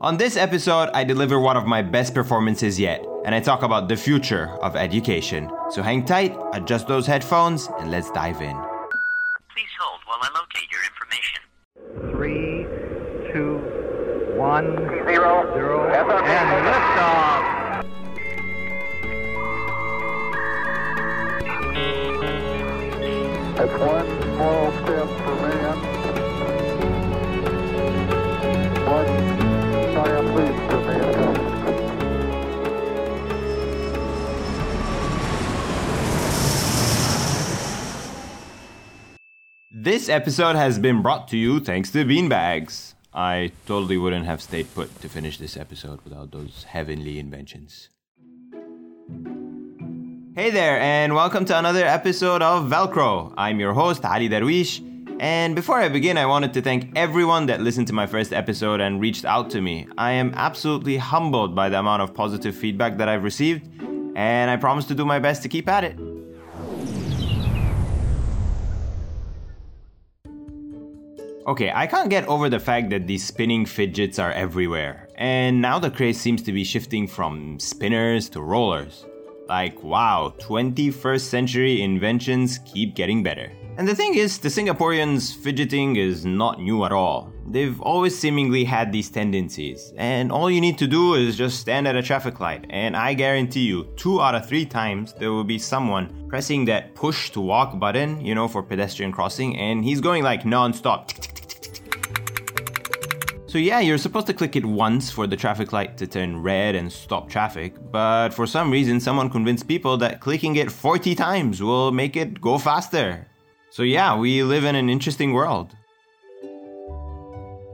On this episode, I deliver one of my best performances yet, and I talk about the future of education. So hang tight, adjust those headphones, and let's dive in. Please hold while I locate your information. Three, two, one, Zero. zero, FRB. This episode has been brought to you thanks to beanbags. I totally wouldn't have stayed put to finish this episode without those heavenly inventions. Hey there, and welcome to another episode of Velcro. I'm your host, Ali Darwish. And before I begin, I wanted to thank everyone that listened to my first episode and reached out to me. I am absolutely humbled by the amount of positive feedback that I've received, and I promise to do my best to keep at it. Okay, I can't get over the fact that these spinning fidgets are everywhere. And now the craze seems to be shifting from spinners to rollers. Like, wow, 21st century inventions keep getting better. And the thing is, the Singaporeans fidgeting is not new at all. They've always seemingly had these tendencies, and all you need to do is just stand at a traffic light, and I guarantee you, two out of three times there will be someone pressing that push to walk button, you know, for pedestrian crossing, and he's going like non stop. So yeah, you're supposed to click it once for the traffic light to turn red and stop traffic, but for some reason someone convinced people that clicking it 40 times will make it go faster. So yeah, we live in an interesting world.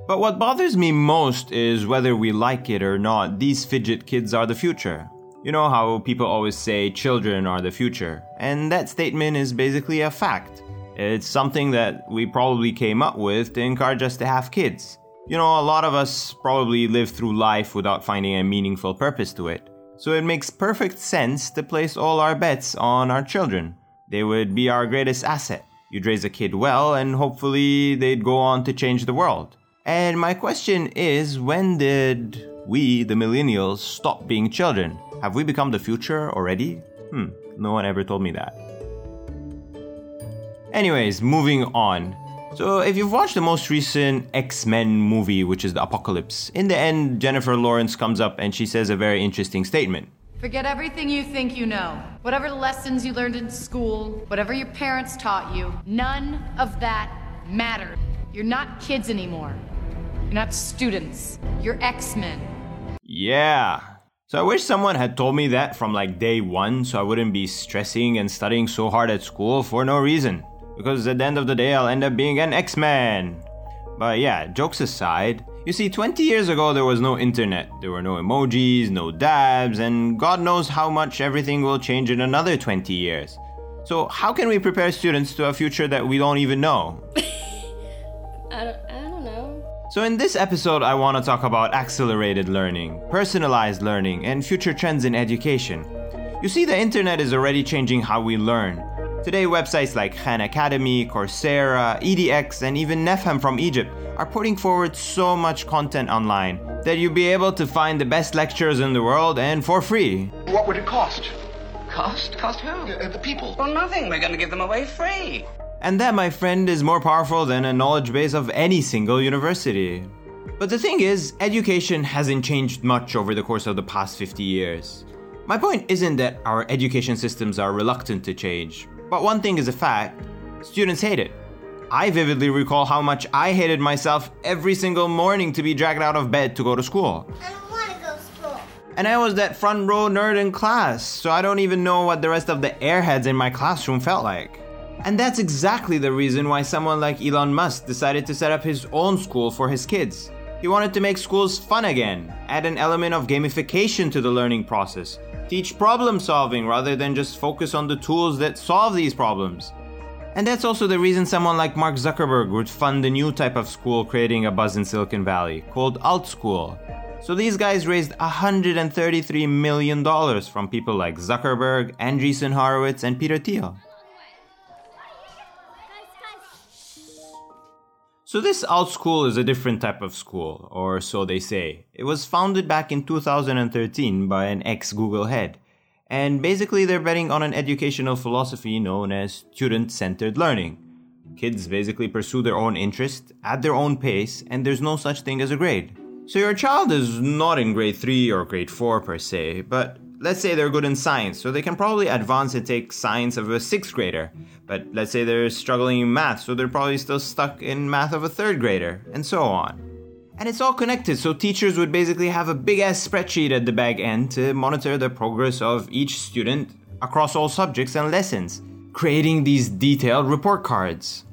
But what bothers me most is whether we like it or not, these fidget kids are the future. You know how people always say children are the future, and that statement is basically a fact. It's something that we probably came up with to encourage us to have kids. You know, a lot of us probably live through life without finding a meaningful purpose to it. So it makes perfect sense to place all our bets on our children. They would be our greatest asset. You'd raise a kid well, and hopefully they'd go on to change the world. And my question is when did we, the millennials, stop being children? Have we become the future already? Hmm, no one ever told me that. Anyways, moving on. So, if you've watched the most recent X Men movie, which is The Apocalypse, in the end, Jennifer Lawrence comes up and she says a very interesting statement. Forget everything you think you know. Whatever lessons you learned in school, whatever your parents taught you, none of that mattered. You're not kids anymore. You're not students. You're X Men. Yeah. So, I wish someone had told me that from like day one so I wouldn't be stressing and studying so hard at school for no reason. Because at the end of the day, I'll end up being an X Man. But yeah, jokes aside, you see, 20 years ago there was no internet, there were no emojis, no dabs, and God knows how much everything will change in another 20 years. So, how can we prepare students to a future that we don't even know? I don't, I don't know. So, in this episode, I want to talk about accelerated learning, personalized learning, and future trends in education. You see, the internet is already changing how we learn. Today, websites like Khan Academy, Coursera, EDX, and even Nefham from Egypt are putting forward so much content online that you'll be able to find the best lectures in the world and for free. What would it cost? Cost? Cost who? Uh, the people. Well, nothing. We're going to give them away free. And that, my friend, is more powerful than a knowledge base of any single university. But the thing is, education hasn't changed much over the course of the past 50 years. My point isn't that our education systems are reluctant to change, but one thing is a fact students hate it. I vividly recall how much I hated myself every single morning to be dragged out of bed to go to school. I don't want to go to school. And I was that front row nerd in class, so I don't even know what the rest of the airheads in my classroom felt like. And that's exactly the reason why someone like Elon Musk decided to set up his own school for his kids. He wanted to make schools fun again, add an element of gamification to the learning process, teach problem solving rather than just focus on the tools that solve these problems. And that's also the reason someone like Mark Zuckerberg would fund a new type of school creating a buzz in Silicon Valley called Alt School. So these guys raised $133 million from people like Zuckerberg, Andreessen Horowitz, and Peter Thiel. So this alt school is a different type of school, or so they say. It was founded back in 2013 by an ex Google head. And basically, they're betting on an educational philosophy known as student centered learning. Kids basically pursue their own interest at their own pace, and there's no such thing as a grade. So, your child is not in grade 3 or grade 4 per se, but let's say they're good in science, so they can probably advance and take science of a sixth grader. But let's say they're struggling in math, so they're probably still stuck in math of a third grader, and so on. And it's all connected, so teachers would basically have a big ass spreadsheet at the back end to monitor the progress of each student across all subjects and lessons, creating these detailed report cards.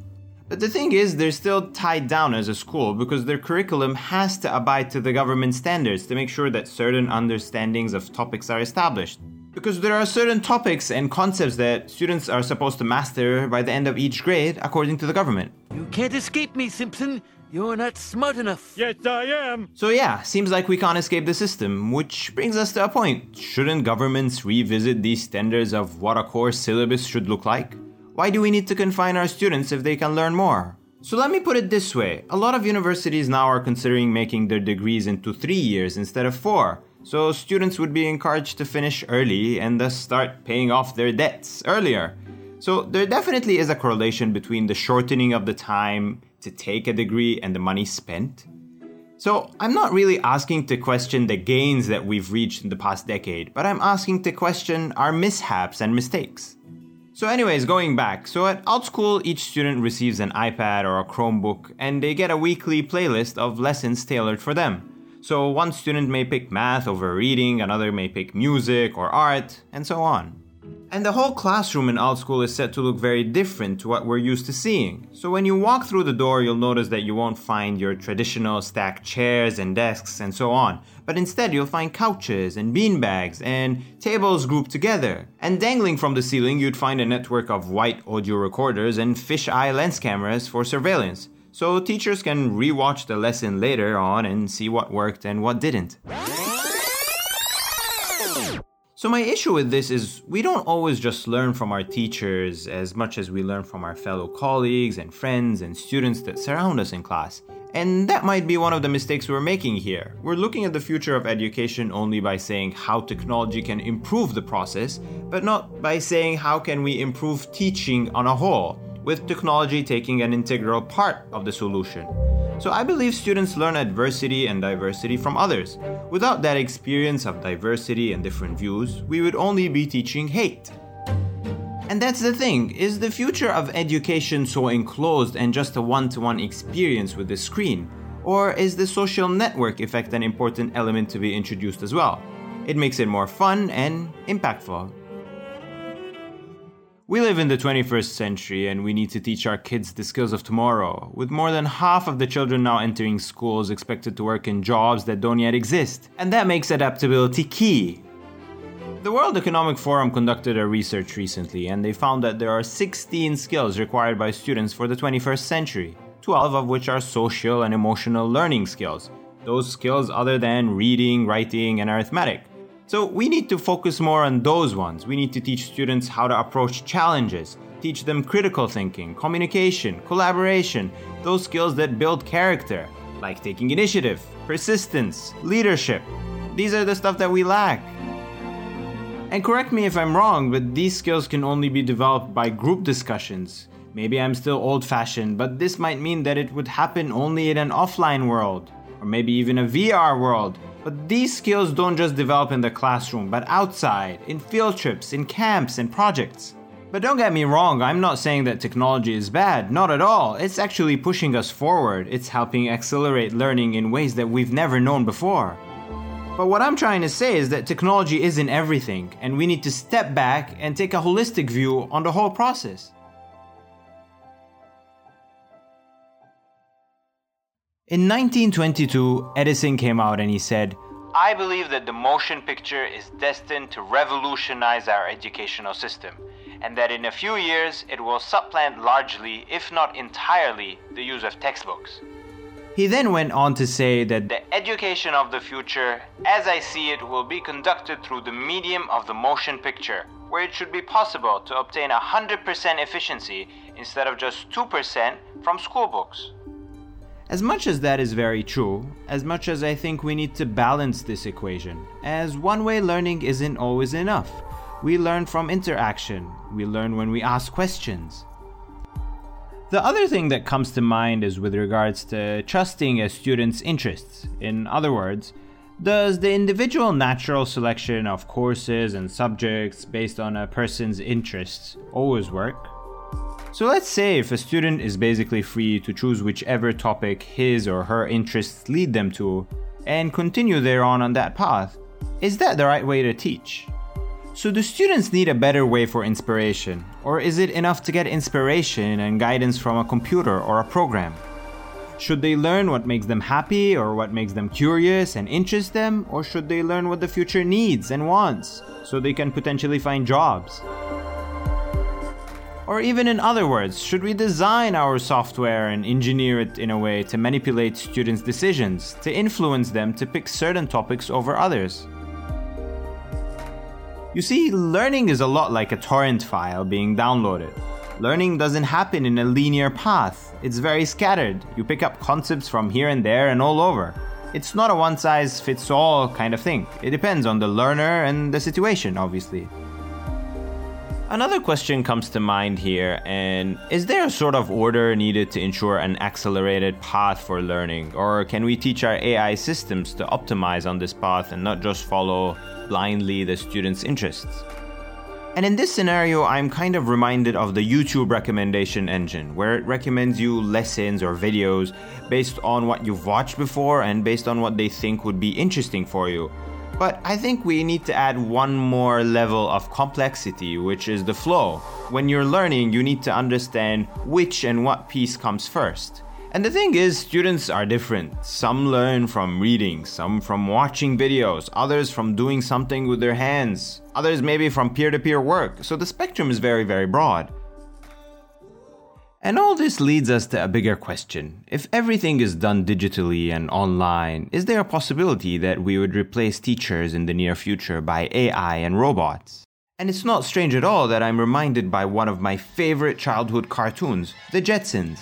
But the thing is, they're still tied down as a school because their curriculum has to abide to the government standards to make sure that certain understandings of topics are established. Because there are certain topics and concepts that students are supposed to master by the end of each grade according to the government. You can't escape me, Simpson. You're not smart enough. Yes, I am. So, yeah, seems like we can't escape the system, which brings us to a point. Shouldn't governments revisit these standards of what a core syllabus should look like? Why do we need to confine our students if they can learn more? So let me put it this way a lot of universities now are considering making their degrees into three years instead of four. So students would be encouraged to finish early and thus start paying off their debts earlier. So there definitely is a correlation between the shortening of the time to take a degree and the money spent. So I'm not really asking to question the gains that we've reached in the past decade, but I'm asking to question our mishaps and mistakes. So, anyways, going back. So, at Alt School, each student receives an iPad or a Chromebook, and they get a weekly playlist of lessons tailored for them. So, one student may pick math over reading, another may pick music or art, and so on. And the whole classroom in Alt School is set to look very different to what we're used to seeing. So when you walk through the door, you'll notice that you won't find your traditional stacked chairs and desks and so on. But instead, you'll find couches and beanbags and tables grouped together. And dangling from the ceiling, you'd find a network of white audio recorders and fisheye lens cameras for surveillance. So teachers can rewatch the lesson later on and see what worked and what didn't. So, my issue with this is we don't always just learn from our teachers as much as we learn from our fellow colleagues and friends and students that surround us in class. And that might be one of the mistakes we're making here. We're looking at the future of education only by saying how technology can improve the process, but not by saying how can we improve teaching on a whole, with technology taking an integral part of the solution. So I believe students learn adversity and diversity from others. Without that experience of diversity and different views, we would only be teaching hate. And that's the thing, is the future of education so enclosed and just a one-to-one experience with the screen? Or is the social network effect an important element to be introduced as well? It makes it more fun and impactful. We live in the 21st century and we need to teach our kids the skills of tomorrow, with more than half of the children now entering schools expected to work in jobs that don't yet exist. And that makes adaptability key. The World Economic Forum conducted a research recently and they found that there are 16 skills required by students for the 21st century, 12 of which are social and emotional learning skills, those skills other than reading, writing, and arithmetic. So we need to focus more on those ones. We need to teach students how to approach challenges, teach them critical thinking, communication, collaboration, those skills that build character, like taking initiative, persistence, leadership. These are the stuff that we lack. And correct me if I'm wrong, but these skills can only be developed by group discussions. Maybe I'm still old fashioned, but this might mean that it would happen only in an offline world, or maybe even a VR world, but these skills don't just develop in the classroom, but outside, in field trips, in camps, and projects. But don't get me wrong, I'm not saying that technology is bad, not at all. It's actually pushing us forward, it's helping accelerate learning in ways that we've never known before. But what I'm trying to say is that technology isn't everything, and we need to step back and take a holistic view on the whole process. In 1922, Edison came out and he said, I believe that the motion picture is destined to revolutionize our educational system, and that in a few years it will supplant largely, if not entirely, the use of textbooks. He then went on to say that the education of the future, as I see it, will be conducted through the medium of the motion picture, where it should be possible to obtain 100% efficiency instead of just 2% from school books. As much as that is very true, as much as I think we need to balance this equation, as one way learning isn't always enough. We learn from interaction, we learn when we ask questions. The other thing that comes to mind is with regards to trusting a student's interests. In other words, does the individual natural selection of courses and subjects based on a person's interests always work? So let's say if a student is basically free to choose whichever topic his or her interests lead them to and continue thereon on that path, is that the right way to teach? So, do students need a better way for inspiration? Or is it enough to get inspiration and guidance from a computer or a program? Should they learn what makes them happy or what makes them curious and interest them? Or should they learn what the future needs and wants so they can potentially find jobs? Or even in other words, should we design our software and engineer it in a way to manipulate students' decisions, to influence them to pick certain topics over others? You see, learning is a lot like a torrent file being downloaded. Learning doesn't happen in a linear path, it's very scattered. You pick up concepts from here and there and all over. It's not a one size fits all kind of thing. It depends on the learner and the situation, obviously. Another question comes to mind here, and is there a sort of order needed to ensure an accelerated path for learning? Or can we teach our AI systems to optimize on this path and not just follow blindly the student's interests? And in this scenario, I'm kind of reminded of the YouTube recommendation engine, where it recommends you lessons or videos based on what you've watched before and based on what they think would be interesting for you. But I think we need to add one more level of complexity, which is the flow. When you're learning, you need to understand which and what piece comes first. And the thing is, students are different. Some learn from reading, some from watching videos, others from doing something with their hands, others maybe from peer to peer work. So the spectrum is very, very broad. And all this leads us to a bigger question. If everything is done digitally and online, is there a possibility that we would replace teachers in the near future by AI and robots? And it's not strange at all that I'm reminded by one of my favorite childhood cartoons, The Jetsons.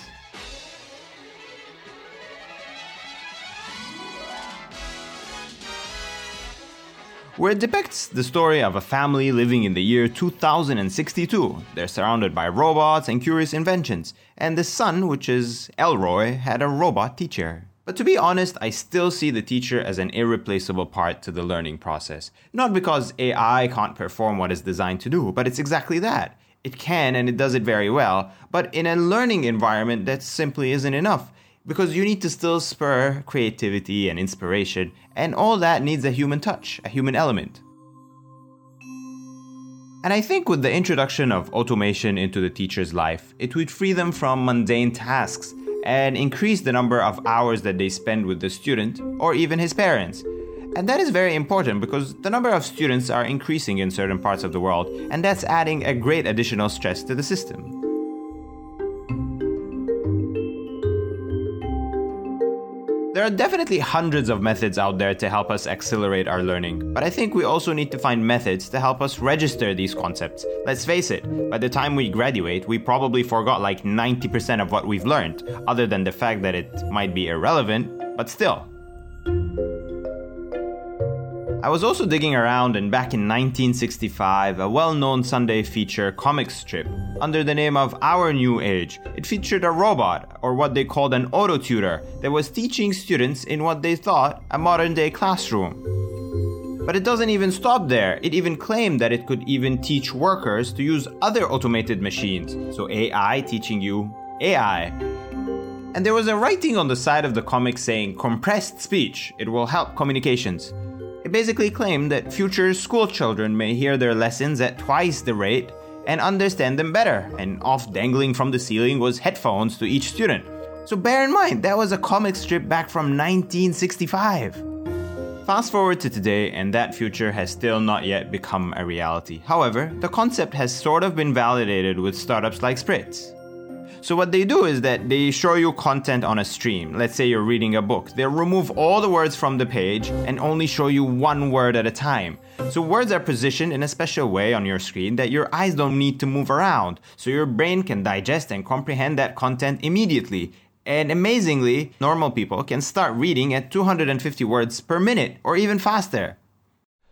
Where it depicts the story of a family living in the year 2062. They're surrounded by robots and curious inventions, and the son, which is Elroy, had a robot teacher. But to be honest, I still see the teacher as an irreplaceable part to the learning process. Not because AI can't perform what it's designed to do, but it's exactly that. It can and it does it very well, but in a learning environment, that simply isn't enough because you need to still spur creativity and inspiration, and all that needs a human touch, a human element. And I think with the introduction of automation into the teacher's life, it would free them from mundane tasks and increase the number of hours that they spend with the student or even his parents. And that is very important because the number of students are increasing in certain parts of the world, and that's adding a great additional stress to the system. There are definitely hundreds of methods out there to help us accelerate our learning, but I think we also need to find methods to help us register these concepts. Let's face it, by the time we graduate, we probably forgot like 90% of what we've learned, other than the fact that it might be irrelevant, but still. I was also digging around, and back in 1965, a well known Sunday feature comic strip under the name of Our New Age. It featured a robot, or what they called an auto tutor, that was teaching students in what they thought a modern day classroom. But it doesn't even stop there. It even claimed that it could even teach workers to use other automated machines. So AI teaching you AI. And there was a writing on the side of the comic saying compressed speech, it will help communications. Basically claimed that future school children may hear their lessons at twice the rate and understand them better, and off dangling from the ceiling was headphones to each student. So bear in mind, that was a comic strip back from 1965. Fast forward to today, and that future has still not yet become a reality. However, the concept has sort of been validated with startups like Spritz. So what they do is that they show you content on a stream. Let's say you're reading a book. They'll remove all the words from the page and only show you one word at a time. So words are positioned in a special way on your screen that your eyes don't need to move around. So your brain can digest and comprehend that content immediately. And amazingly, normal people can start reading at 250 words per minute or even faster.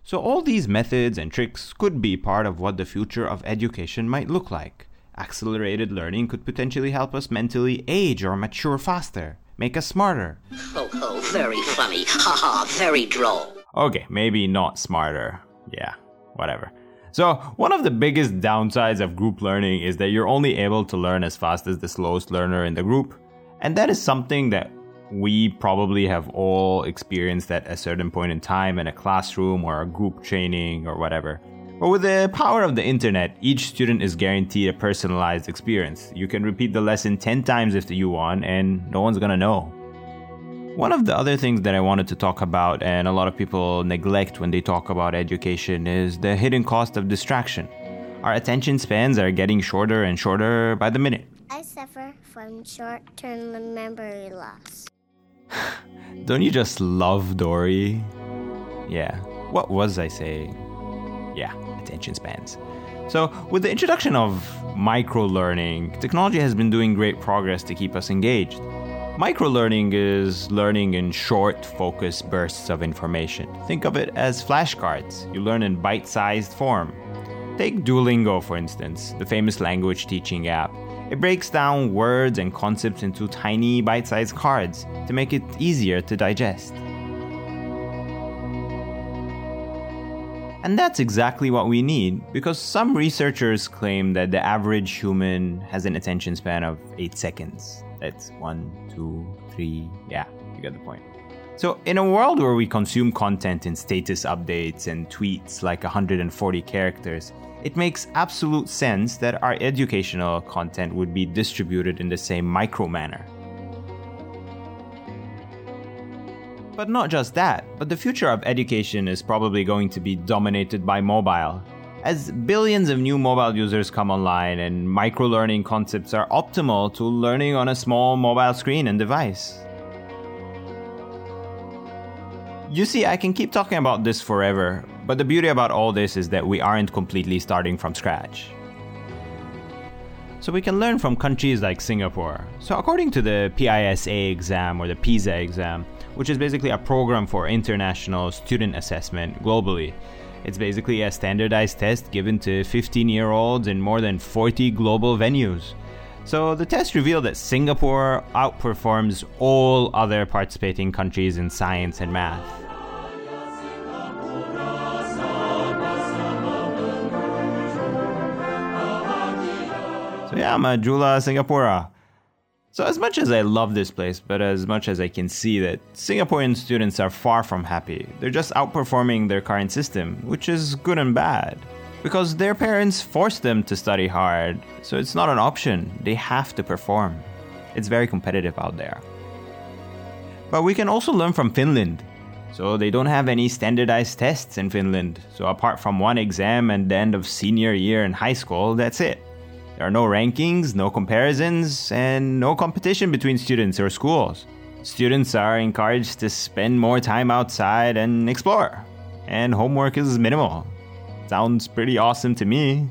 So, all these methods and tricks could be part of what the future of education might look like. Accelerated learning could potentially help us mentally age or mature faster, make us smarter. Oh, oh, very funny. Ha ha, very droll. Okay, maybe not smarter. Yeah, whatever. So, one of the biggest downsides of group learning is that you're only able to learn as fast as the slowest learner in the group. And that is something that we probably have all experienced at a certain point in time in a classroom or a group training or whatever. But with the power of the internet, each student is guaranteed a personalized experience. You can repeat the lesson 10 times if you want, and no one's gonna know. One of the other things that I wanted to talk about, and a lot of people neglect when they talk about education, is the hidden cost of distraction. Our attention spans are getting shorter and shorter by the minute. I suffer from short term memory loss. Don't you just love Dory? Yeah. What was I saying? Yeah, attention spans. So, with the introduction of micro learning, technology has been doing great progress to keep us engaged. Micro learning is learning in short, focused bursts of information. Think of it as flashcards. You learn in bite sized form. Take Duolingo, for instance, the famous language teaching app. It breaks down words and concepts into tiny bite sized cards to make it easier to digest. And that's exactly what we need because some researchers claim that the average human has an attention span of 8 seconds. That's one, two, three. Yeah, you get the point. So, in a world where we consume content in status updates and tweets like 140 characters, it makes absolute sense that our educational content would be distributed in the same micro manner. But not just that, but the future of education is probably going to be dominated by mobile. As billions of new mobile users come online and micro learning concepts are optimal to learning on a small mobile screen and device. You see, I can keep talking about this forever, but the beauty about all this is that we aren't completely starting from scratch. So we can learn from countries like Singapore. So, according to the PISA exam or the PISA exam, which is basically a program for international student assessment globally, it's basically a standardized test given to 15 year olds in more than 40 global venues. So the test revealed that Singapore outperforms all other participating countries in science and math. So yeah, Majulah Singapura. So as much as I love this place, but as much as I can see that Singaporean students are far from happy, they're just outperforming their current system, which is good and bad. Because their parents force them to study hard, so it's not an option, they have to perform. It's very competitive out there. But we can also learn from Finland. So they don't have any standardized tests in Finland. So apart from one exam at the end of senior year in high school, that's it. There are no rankings, no comparisons, and no competition between students or schools. Students are encouraged to spend more time outside and explore, and homework is minimal. Sounds pretty awesome to me.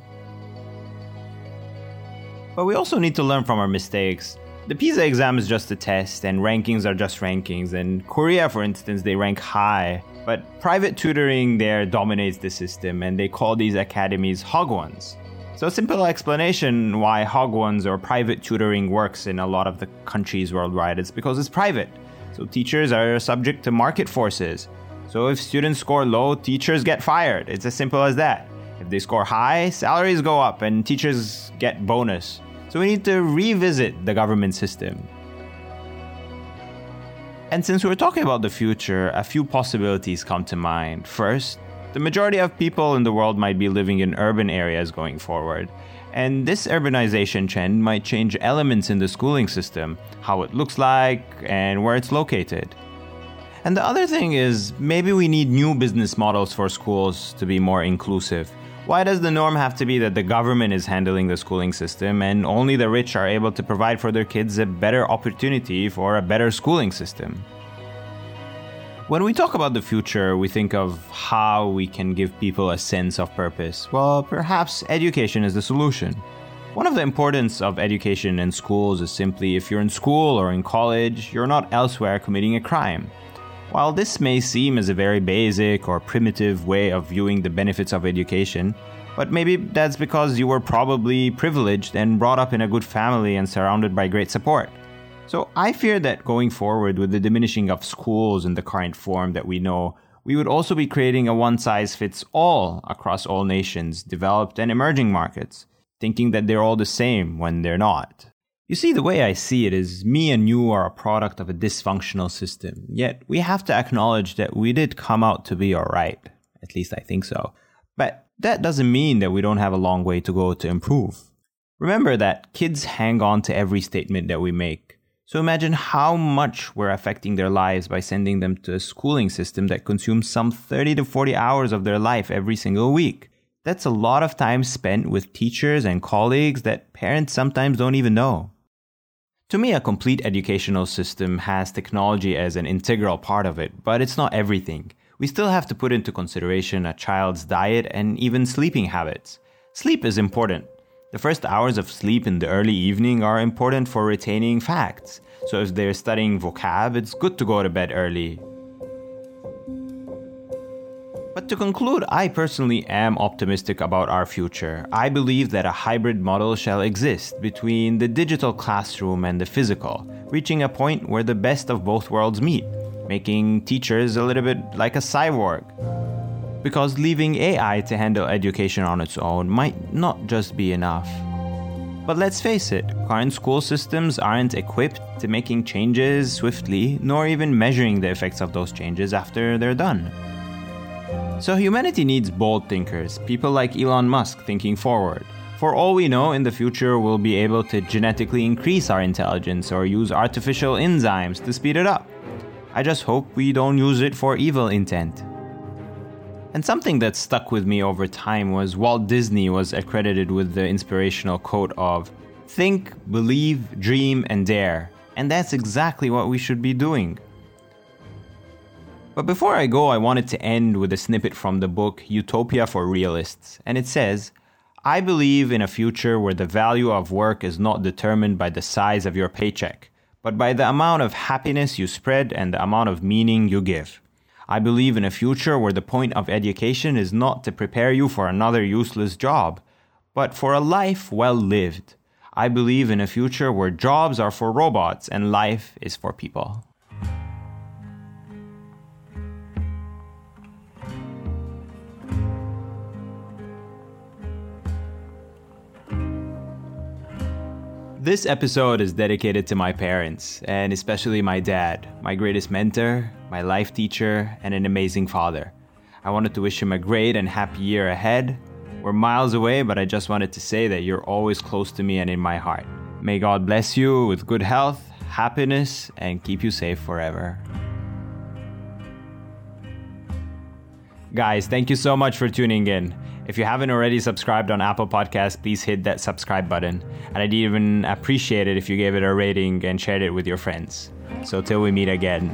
But we also need to learn from our mistakes. The PISA exam is just a test, and rankings are just rankings. In Korea, for instance, they rank high, but private tutoring there dominates the system, and they call these academies Hagwons. So, a simple explanation why Hagwons or private tutoring works in a lot of the countries worldwide is because it's private. So, teachers are subject to market forces. So, if students score low, teachers get fired. It's as simple as that. If they score high, salaries go up and teachers get bonus. So, we need to revisit the government system. And since we're talking about the future, a few possibilities come to mind. First, the majority of people in the world might be living in urban areas going forward. And this urbanization trend might change elements in the schooling system, how it looks like, and where it's located. And the other thing is, maybe we need new business models for schools to be more inclusive. Why does the norm have to be that the government is handling the schooling system and only the rich are able to provide for their kids a better opportunity for a better schooling system? When we talk about the future, we think of how we can give people a sense of purpose. Well, perhaps education is the solution. One of the importance of education in schools is simply if you're in school or in college, you're not elsewhere committing a crime. While this may seem as a very basic or primitive way of viewing the benefits of education, but maybe that's because you were probably privileged and brought up in a good family and surrounded by great support. So I fear that going forward with the diminishing of schools in the current form that we know, we would also be creating a one size fits all across all nations, developed and emerging markets, thinking that they're all the same when they're not. You see, the way I see it is me and you are a product of a dysfunctional system, yet we have to acknowledge that we did come out to be alright. At least I think so. But that doesn't mean that we don't have a long way to go to improve. Remember that kids hang on to every statement that we make. So imagine how much we're affecting their lives by sending them to a schooling system that consumes some 30 to 40 hours of their life every single week. That's a lot of time spent with teachers and colleagues that parents sometimes don't even know. To me, a complete educational system has technology as an integral part of it, but it's not everything. We still have to put into consideration a child's diet and even sleeping habits. Sleep is important. The first hours of sleep in the early evening are important for retaining facts. So if they're studying vocab, it's good to go to bed early. But to conclude, I personally am optimistic about our future. I believe that a hybrid model shall exist between the digital classroom and the physical, reaching a point where the best of both worlds meet, making teachers a little bit like a cyborg. Because leaving AI to handle education on its own might not just be enough. But let's face it, current school systems aren't equipped to making changes swiftly, nor even measuring the effects of those changes after they're done. So humanity needs bold thinkers, people like Elon Musk thinking forward. For all we know, in the future we'll be able to genetically increase our intelligence or use artificial enzymes to speed it up. I just hope we don't use it for evil intent. And something that stuck with me over time was Walt Disney was accredited with the inspirational quote of Think, believe, dream, and dare. And that's exactly what we should be doing. But before I go, I wanted to end with a snippet from the book Utopia for Realists, and it says, I believe in a future where the value of work is not determined by the size of your paycheck, but by the amount of happiness you spread and the amount of meaning you give. I believe in a future where the point of education is not to prepare you for another useless job, but for a life well lived. I believe in a future where jobs are for robots and life is for people. This episode is dedicated to my parents, and especially my dad, my greatest mentor, my life teacher, and an amazing father. I wanted to wish him a great and happy year ahead. We're miles away, but I just wanted to say that you're always close to me and in my heart. May God bless you with good health, happiness, and keep you safe forever. Guys, thank you so much for tuning in. If you haven't already subscribed on Apple Podcasts, please hit that subscribe button. And I'd even appreciate it if you gave it a rating and shared it with your friends. So till we meet again.